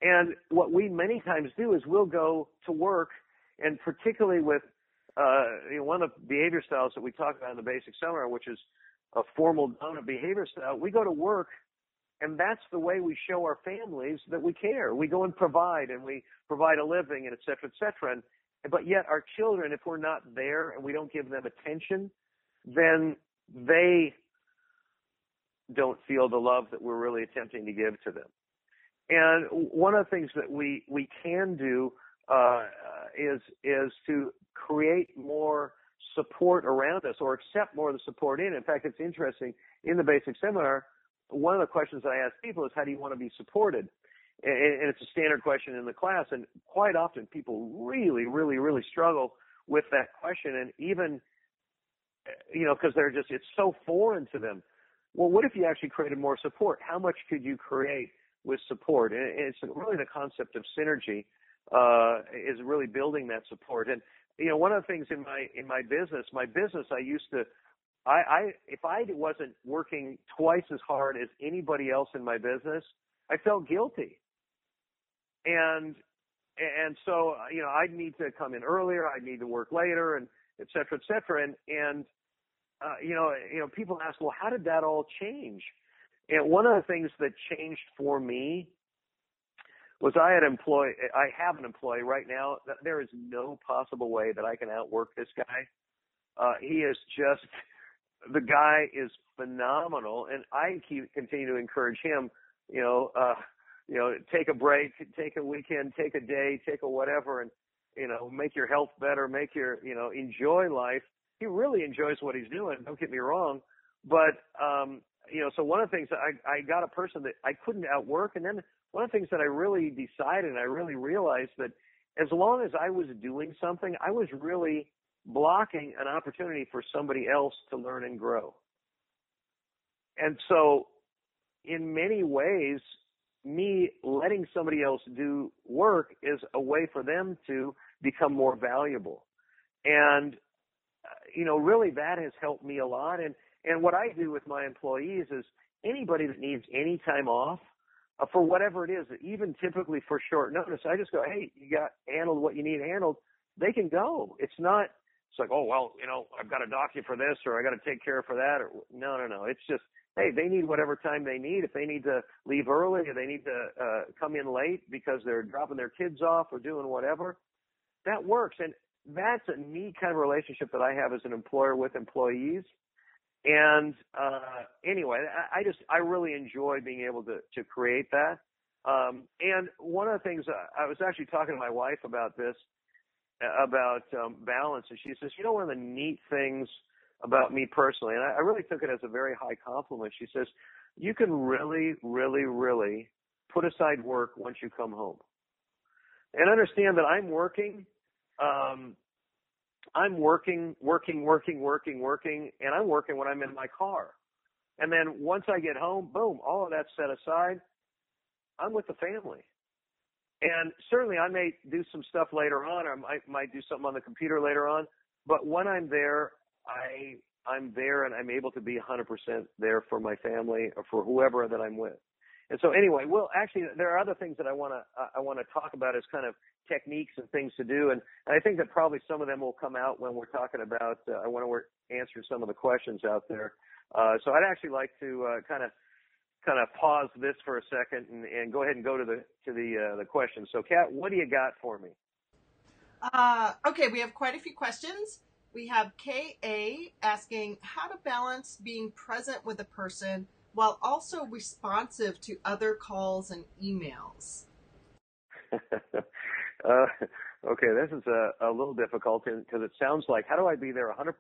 And what we many times do is we'll go to work, and particularly with uh, you know, one of the behavior styles that we talk about in the basic seminar, which is a formal dominant behavior style. We go to work and that's the way we show our families that we care. We go and provide and we provide a living and et cetera, et cetera. And, but yet our children, if we're not there and we don't give them attention, then they don't feel the love that we're really attempting to give to them. And one of the things that we we can do uh, is is to create more support around us or accept more of the support in. In fact, it's interesting in the basic seminar. One of the questions I ask people is, "How do you want to be supported?" And it's a standard question in the class, and quite often people really, really, really struggle with that question, and even you know because they're just it's so foreign to them. Well, what if you actually created more support? How much could you create with support? And it's really the concept of synergy uh, is really building that support. And you know, one of the things in my in my business, my business, I used to, I, I if I wasn't working twice as hard as anybody else in my business, I felt guilty. And and so you know, I'd need to come in earlier, I'd need to work later, and et cetera, et cetera. And and uh, you know, you know, people ask, well, how did that all change? And one of the things that changed for me was I had employ I have an employee right now that there is no possible way that I can outwork this guy. Uh, he is just the guy is phenomenal, and I keep continue to encourage him. You know, uh, you know, take a break, take a weekend, take a day, take a whatever, and you know, make your health better, make your you know, enjoy life. He really enjoys what he's doing. Don't get me wrong, but um, you know, so one of the things I I got a person that I couldn't outwork, and then one of the things that I really decided and I really realized that as long as I was doing something, I was really blocking an opportunity for somebody else to learn and grow. And so in many ways, me letting somebody else do work is a way for them to become more valuable. And, uh, you know, really that has helped me a lot. And, and what I do with my employees is anybody that needs any time off, uh, for whatever it is, even typically for short notice, I just go, hey, you got handled what you need handled. They can go. It's not. It's like, oh well, you know, I've got to dock you for this, or I got to take care for that, or no, no, no. It's just, hey, they need whatever time they need. If they need to leave early, or they need to uh, come in late because they're dropping their kids off or doing whatever, that works. And that's a neat kind of relationship that I have as an employer with employees. And uh, anyway, I, I just I really enjoy being able to to create that. Um, and one of the things uh, I was actually talking to my wife about this uh, about um, balance, and she says, you know, one of the neat things about me personally, and I, I really took it as a very high compliment. She says, you can really, really, really put aside work once you come home, and understand that I'm working. Um, I'm working, working, working, working, working, and I'm working when I'm in my car. And then once I get home, boom, all of that's set aside. I'm with the family. And certainly I may do some stuff later on, or I might, might do something on the computer later on. But when I'm there, I, I'm there and I'm able to be 100% there for my family or for whoever that I'm with. And so anyway, well, actually, there are other things that I want to I want to talk about as kind of techniques and things to do, and, and I think that probably some of them will come out when we're talking about. Uh, I want to answer some of the questions out there. Uh, so I'd actually like to kind of kind of pause this for a second and, and go ahead and go to the to the uh, the questions. So, Kat, what do you got for me? Uh, okay, we have quite a few questions. We have KA asking how to balance being present with a person while also responsive to other calls and emails? [laughs] uh, okay, this is a, a little difficult because it sounds like how do I be there 100%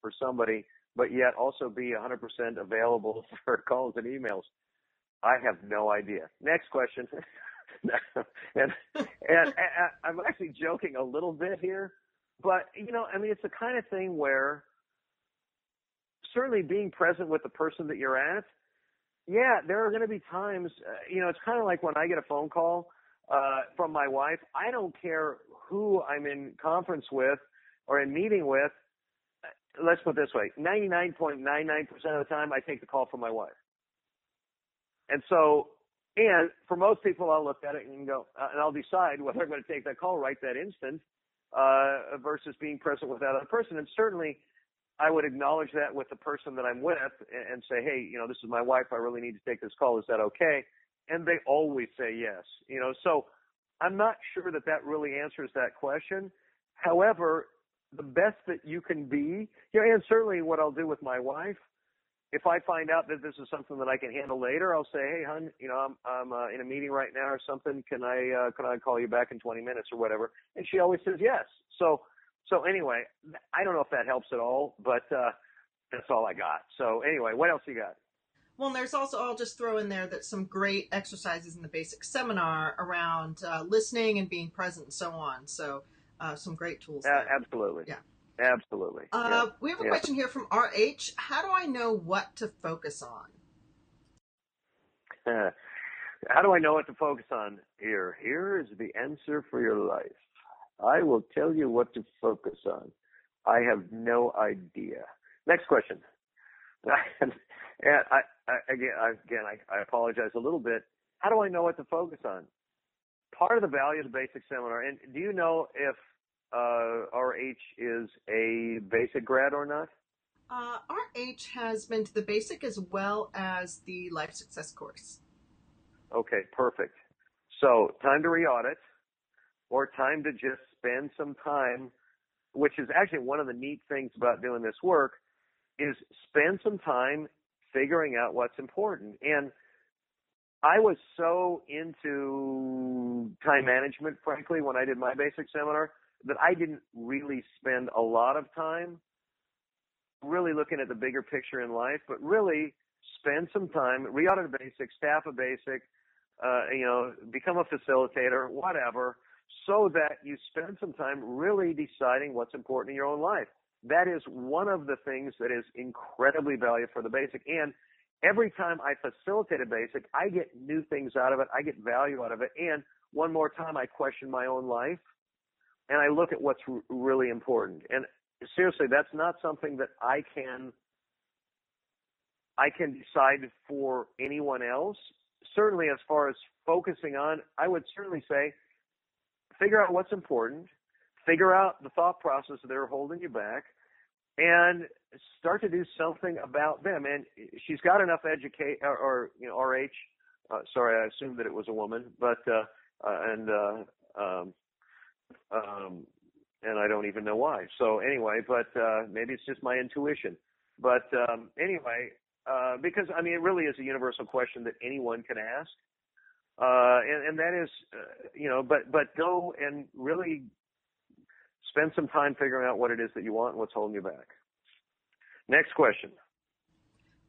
for somebody, but yet also be 100% available [laughs] for calls and emails? I have no idea. Next question. [laughs] and, and, and I'm actually joking a little bit here, but you know, I mean, it's the kind of thing where certainly being present with the person that you're at yeah, there are going to be times, uh, you know, it's kind of like when I get a phone call uh, from my wife. I don't care who I'm in conference with or in meeting with. Let's put it this way: 99.99% of the time, I take the call from my wife. And so, and for most people, I'll look at it and go, uh, and I'll decide whether I'm going to take that call right that instant uh, versus being present with that other person. And certainly, I would acknowledge that with the person that I'm with and say, hey, you know, this is my wife. I really need to take this call. Is that okay? And they always say yes. You know, so I'm not sure that that really answers that question. However, the best that you can be, you know, and certainly what I'll do with my wife if I find out that this is something that I can handle later, I'll say, hey, hun, you know, I'm I'm uh, in a meeting right now or something. Can I uh, can I call you back in 20 minutes or whatever? And she always says yes. So so anyway, I don't know if that helps at all, but uh, that's all I got. So anyway, what else you got? Well, and there's also, I'll just throw in there that some great exercises in the basic seminar around uh, listening and being present and so on. So, uh, some great tools. Uh, absolutely. Yeah. Absolutely. Uh, yeah. We have a yeah. question here from RH. How do I know what to focus on? [laughs] How do I know what to focus on? Here, here is the answer for your life. I will tell you what to focus on. I have no idea. Next question. [laughs] and I, I, again, I, again, I, I apologize a little bit. How do I know what to focus on? Part of the value of the basic seminar, and do you know if uh, RH is a basic grad or not? Uh, RH has been to the basic as well as the life success course. Okay, perfect. So time to re-audit or time to just spend some time, which is actually one of the neat things about doing this work is spend some time figuring out what's important. And I was so into time management, frankly, when I did my basic seminar that I didn't really spend a lot of time really looking at the bigger picture in life, but really spend some time, re-audit a basic, staff a basic, uh, you know, become a facilitator, whatever, so that you spend some time really deciding what's important in your own life. That is one of the things that is incredibly valuable for the basic. And every time I facilitate a basic, I get new things out of it. I get value out of it. And one more time, I question my own life and I look at what's r- really important. And seriously, that's not something that I can I can decide for anyone else. Certainly, as far as focusing on, I would certainly say figure out what's important, figure out the thought process that are holding you back, and start to do something about them. And she's got enough educate or, or you know RH. Uh, sorry, I assumed that it was a woman, but uh, uh, and uh, um, um, and I don't even know why. So anyway, but uh, maybe it's just my intuition. But um, anyway, uh, because I mean, it really is a universal question that anyone can ask, uh, and, and that is, uh, you know, but but go and really spend some time figuring out what it is that you want and what's holding you back. Next question.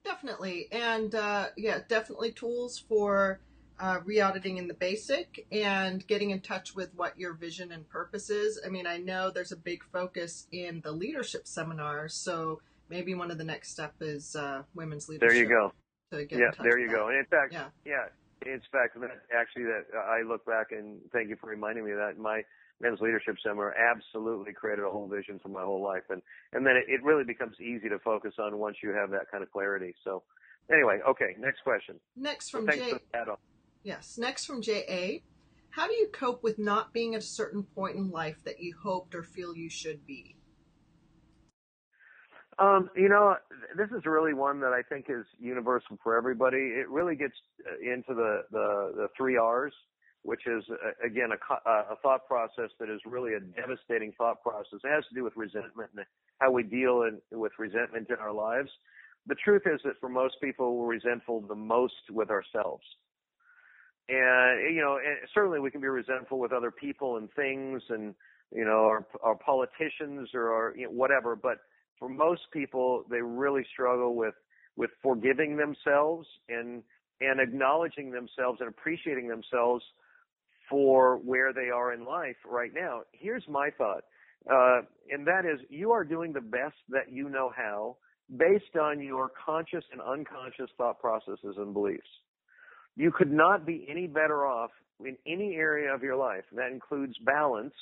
Definitely, and uh, yeah, definitely tools for uh, re-auditing in the basic and getting in touch with what your vision and purpose is. I mean, I know there's a big focus in the leadership seminars, so maybe one of the next step is uh, women's leadership. There you go. yeah, there you go. And in fact, yeah, yeah, in fact, that actually, that I look back and thank you for reminding me of that. My men's leadership seminar absolutely created a whole vision for my whole life, and and then it, it really becomes easy to focus on once you have that kind of clarity. So, anyway, okay, next question. Next from Jay. Yes. Next from JA. How do you cope with not being at a certain point in life that you hoped or feel you should be? Um, you know, this is really one that I think is universal for everybody. It really gets into the the, the three R's, which is uh, again a, a thought process that is really a devastating thought process. It has to do with resentment and how we deal in, with resentment in our lives. The truth is that for most people, we're resentful the most with ourselves. And you know, and certainly we can be resentful with other people and things, and you know, our, our politicians or our you know, whatever. But for most people, they really struggle with with forgiving themselves and and acknowledging themselves and appreciating themselves for where they are in life right now. Here's my thought, uh, and that is, you are doing the best that you know how, based on your conscious and unconscious thought processes and beliefs. You could not be any better off in any area of your life. That includes balance.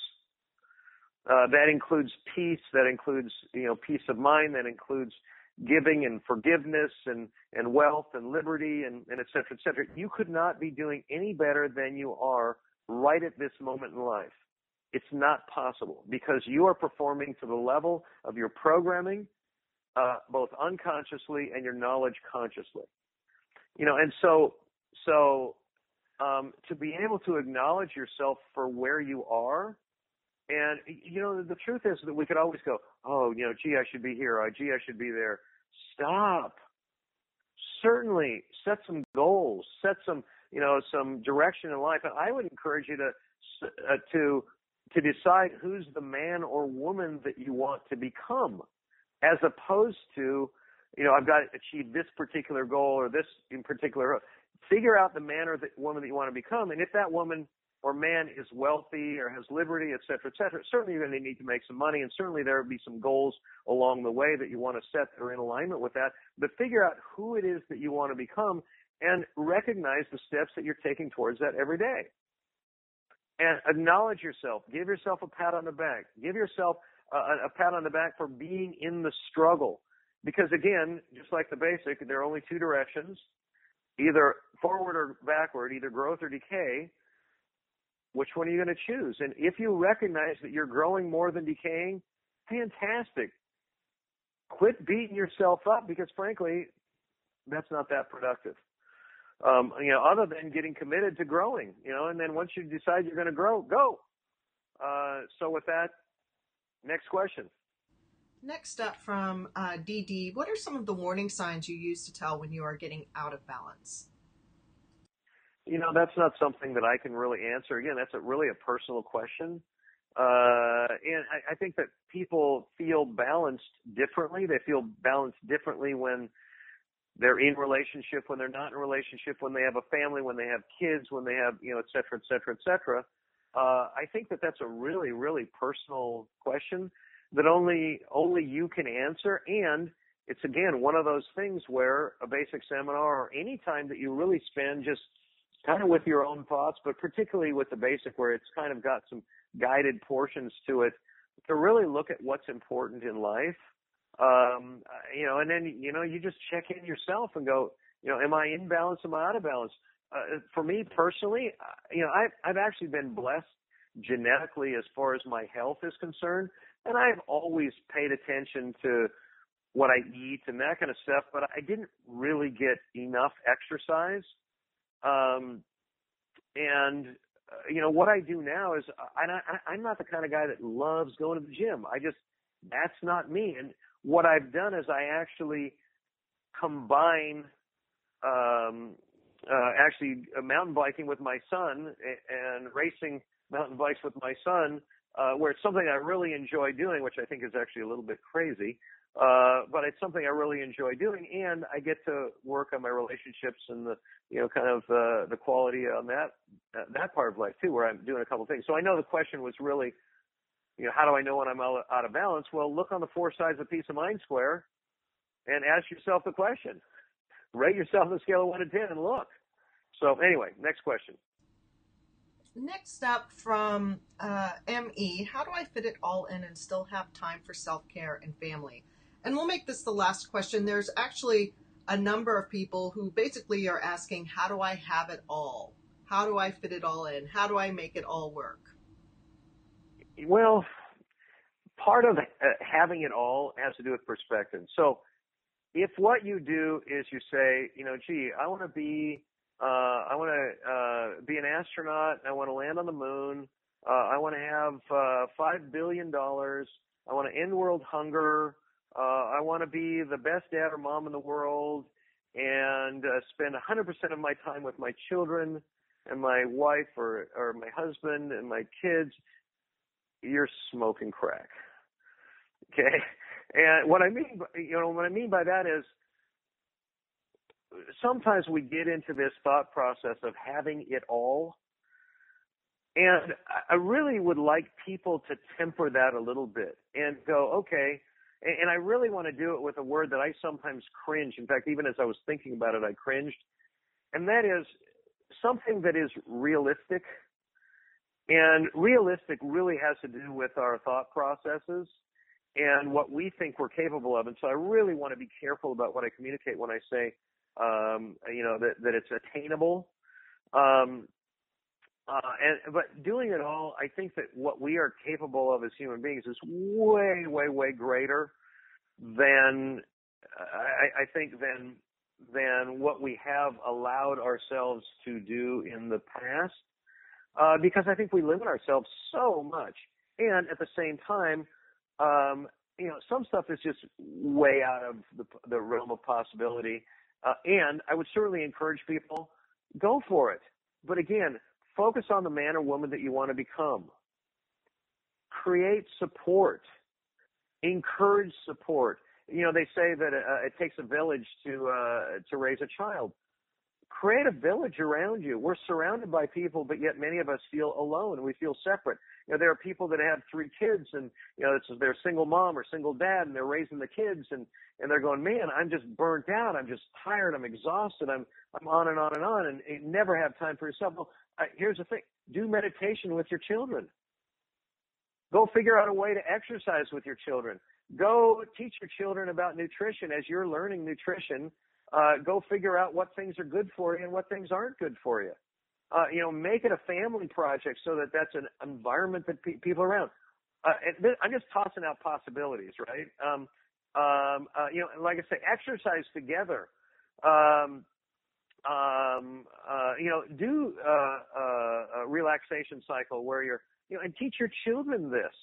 Uh, that includes peace. That includes, you know, peace of mind. That includes giving and forgiveness and, and wealth and liberty and, and et cetera, et cetera. You could not be doing any better than you are right at this moment in life. It's not possible because you are performing to the level of your programming, uh, both unconsciously and your knowledge consciously. You know, and so so um, to be able to acknowledge yourself for where you are, and you know the truth is that we could always go, oh, you know, gee, I should be here, or gee, I should be there. Stop. certainly set some goals, set some, you know, some direction in life. And I would encourage you to, uh, to, to decide who's the man or woman that you want to become as opposed to, you know, I've got to achieve this particular goal or this in particular. Figure out the man or the woman that you want to become. And if that woman or man is wealthy or has liberty, et cetera, et cetera, certainly you're going to need to make some money and certainly there will be some goals along the way that you want to set that are in alignment with that. But figure out who it is that you want to become and recognize the steps that you're taking towards that every day. And acknowledge yourself. Give yourself a pat on the back. Give yourself a, a pat on the back for being in the struggle. Because again, just like the basic, there are only two directions, either forward or backward, either growth or decay which one are you going to choose? And if you recognize that you're growing more than decaying, fantastic. Quit beating yourself up because frankly, that's not that productive. Um, you know, other than getting committed to growing, you know, and then once you decide you're going to grow, go. Uh, so with that, next question. Next up from uh, DD, what are some of the warning signs you use to tell when you are getting out of balance? You know, that's not something that I can really answer. Again, that's a really a personal question. Uh, and I, I think that people feel balanced differently. They feel balanced differently when they're in relationship, when they're not in relationship, when they have a family, when they have kids, when they have, you know, et cetera, et cetera, et cetera. Uh, I think that that's a really, really personal question that only, only you can answer. And it's again, one of those things where a basic seminar or any time that you really spend just kind of with your own thoughts, but particularly with the basic where it's kind of got some guided portions to it to really look at what's important in life. Um, you know, and then, you know, you just check in yourself and go, you know, am I in balance? Am I out of balance? Uh, for me personally, uh, you know, I've, I've actually been blessed genetically as far as my health is concerned. And I've always paid attention to what I eat and that kind of stuff, but I didn't really get enough exercise. Um, and uh, you know what I do now is I, I, I'm not the kind of guy that loves going to the gym. I just that's not me. And what I've done is I actually combine um, uh, actually uh, mountain biking with my son and racing mountain bikes with my son, uh, where it's something I really enjoy doing, which I think is actually a little bit crazy. Uh, but it's something I really enjoy doing, and I get to work on my relationships and the, you know, kind of uh, the quality on that uh, that part of life too, where I'm doing a couple things. So I know the question was really, you know, how do I know when I'm out, of balance? Well, look on the four sides of Peace of Mind Square, and ask yourself the question. Rate yourself on a scale of one to ten, and look. So anyway, next question. Next up from uh, ME, how do I fit it all in and still have time for self care and family? And we'll make this the last question. There's actually a number of people who basically are asking, how do I have it all? How do I fit it all in? How do I make it all work? Well, part of uh, having it all has to do with perspective. So if what you do is you say, you know, gee, I want to be, uh, I want to uh, be an astronaut. I want to land on the moon. Uh, I want to have uh, five billion dollars. I want to end world hunger. Uh, I want to be the best dad or mom in the world and uh, spend 100% of my time with my children and my wife or, or my husband and my kids. You're smoking crack. Okay. And what I mean, by, you know, what I mean by that is sometimes we get into this thought process of having it all. And I really would like people to temper that a little bit and go, okay, and I really want to do it with a word that I sometimes cringe. In fact, even as I was thinking about it, I cringed. And that is something that is realistic. And realistic really has to do with our thought processes and what we think we're capable of. And so I really want to be careful about what I communicate when I say, um, you know, that, that it's attainable. Um, uh, and but doing it all, I think that what we are capable of as human beings is way, way, way greater than I, I think than than what we have allowed ourselves to do in the past. Uh, because I think we limit ourselves so much, and at the same time, um, you know, some stuff is just way out of the, the realm of possibility. Uh, and I would certainly encourage people, go for it. But again, focus on the man or woman that you want to become. Create support. Encourage support. You know, they say that uh, it takes a village to uh, to raise a child. Create a village around you. We're surrounded by people, but yet many of us feel alone. We feel separate. You know, there are people that have three kids, and you know, it's they're single mom or single dad, and they're raising the kids, and and they're going, man, I'm just burnt out. I'm just tired. I'm exhausted. I'm I'm on and on and on, and, and never have time for yourself. Well, here's the thing: do meditation with your children. Go figure out a way to exercise with your children. Go teach your children about nutrition as you're learning nutrition. Uh, go figure out what things are good for you and what things aren't good for you. Uh, you know, make it a family project so that that's an environment that pe- people around. Uh, I'm just tossing out possibilities, right? Um, um, uh, you know, like I say, exercise together. Um, um, uh, you know, do uh, uh, a relaxation cycle where you're, you know, and teach your children this.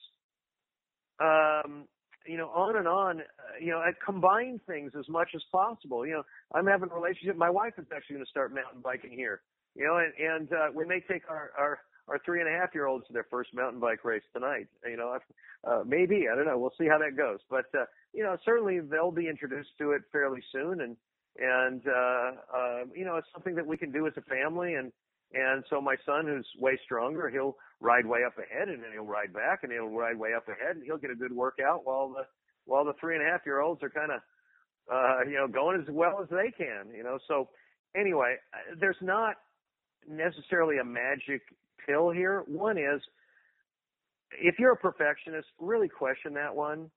Um, you know, on and on. Uh, you know, I combine things as much as possible. You know, I'm having a relationship. My wife is actually going to start mountain biking here. You know, and, and uh, we may take our our our three and a half year olds to their first mountain bike race tonight. You know, uh, maybe I don't know. We'll see how that goes. But uh, you know, certainly they'll be introduced to it fairly soon, and and uh, uh, you know, it's something that we can do as a family. And and so my son, who's way stronger, he'll ride way up ahead, and then he'll ride back, and he'll ride way up ahead, and he'll get a good workout while the while the three and a half year olds are kind of uh, you know going as well as they can. You know, so anyway, uh, there's not necessarily a magic pill here. One is if you're a perfectionist, really question that one.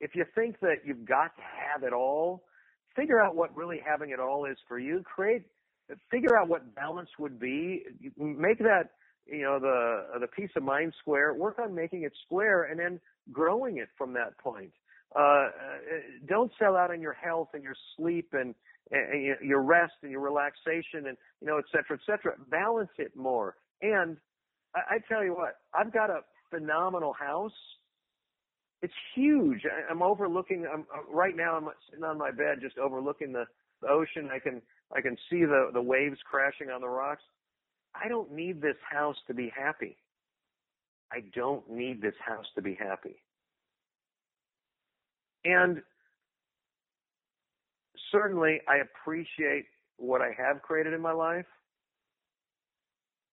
If you think that you've got to have it all, figure out what really having it all is for you. Create, figure out what balance would be. Make that, you know, the the peace of mind square. Work on making it square, and then growing it from that point. Uh, uh don't sell out on your health and your sleep and and your rest and your relaxation and you know et cetera et cetera. Balance it more. And I, I tell you what i've got a phenomenal house. It's huge. I, i'm overlooking i'm uh, right now i'm sitting on my bed just overlooking the, the ocean. I can i can see the the waves crashing on the rocks i don't need this house to be happy i don't need this house to be happy and certainly I appreciate what I have created in my life.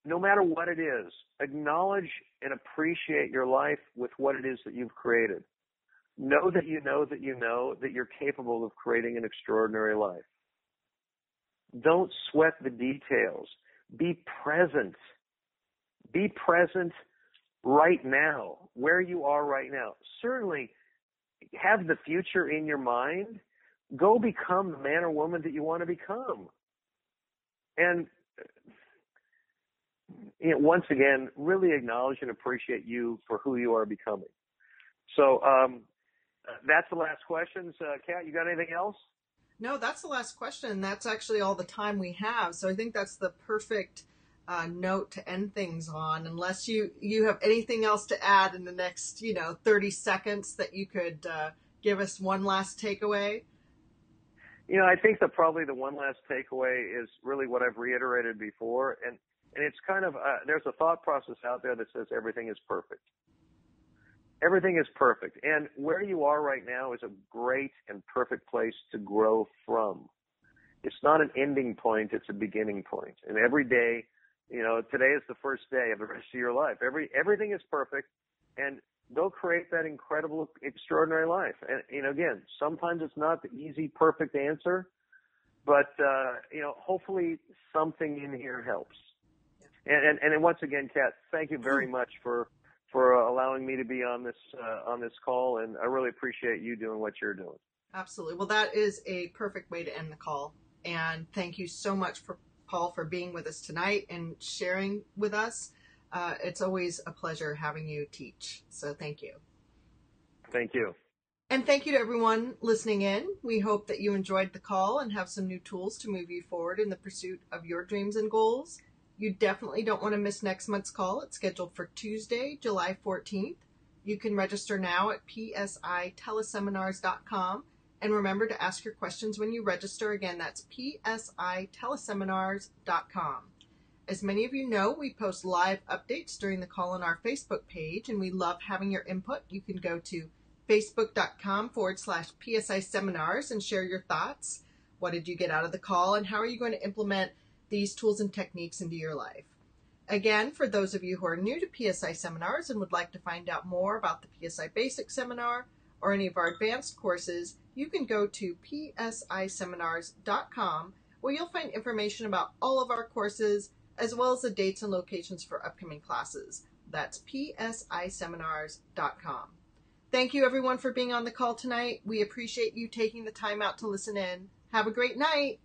No matter what it is, acknowledge and appreciate your life with what it is that you've created. Know that you know that you know that you're capable of creating an extraordinary life. Don't sweat the details. Be present. Be present right now, where you are right now. Certainly have the future in your mind, Go become the man or woman that you want to become. And you know, once again, really acknowledge and appreciate you for who you are becoming. So um, that's the last questions. Uh, Kat, you got anything else? No, that's the last question. That's actually all the time we have. So I think that's the perfect uh, note to end things on. Unless you you have anything else to add in the next, you know, thirty seconds that you could uh, give us one last takeaway. You know, I think that probably the one last takeaway is really what I've reiterated before, and and it's kind of uh, there's a thought process out there that says everything is perfect. Everything is perfect, and where you are right now is a great and perfect place to grow from. It's not an ending point; it's a beginning point. And every day, you know, today is the first day of the rest of your life. Every everything is perfect, and go create that incredible, extraordinary life. And, you know, again, sometimes it's not the easy, perfect answer, but, uh, you know, hopefully something in here helps. And, and, and once again, Kat, thank you very much for, for uh, allowing me to be on this, uh, on this call. And I really appreciate you doing what you're doing. Absolutely. Well, that is a perfect way to end the call. And thank you so much for Paul for being with us tonight and sharing with us. Uh, it's always a pleasure having you teach. So thank you. Thank you. And thank you to everyone listening in. We hope that you enjoyed the call and have some new tools to move you forward in the pursuit of your dreams and goals. You definitely don't want to miss next month's call. It's scheduled for Tuesday, July 14th. You can register now at psiteleseminars.com and remember to ask your questions when you register. Again, that's psiteleseminars.com. As many of you know, we post live updates during the call on our Facebook page, and we love having your input. You can go to facebook.com forward slash PSI seminars and share your thoughts. What did you get out of the call, and how are you going to implement these tools and techniques into your life? Again, for those of you who are new to PSI seminars and would like to find out more about the PSI Basic Seminar or any of our advanced courses, you can go to psiseminars.com where you'll find information about all of our courses as well as the dates and locations for upcoming classes. That's psiseminars.com. Thank you everyone for being on the call tonight. We appreciate you taking the time out to listen in. Have a great night.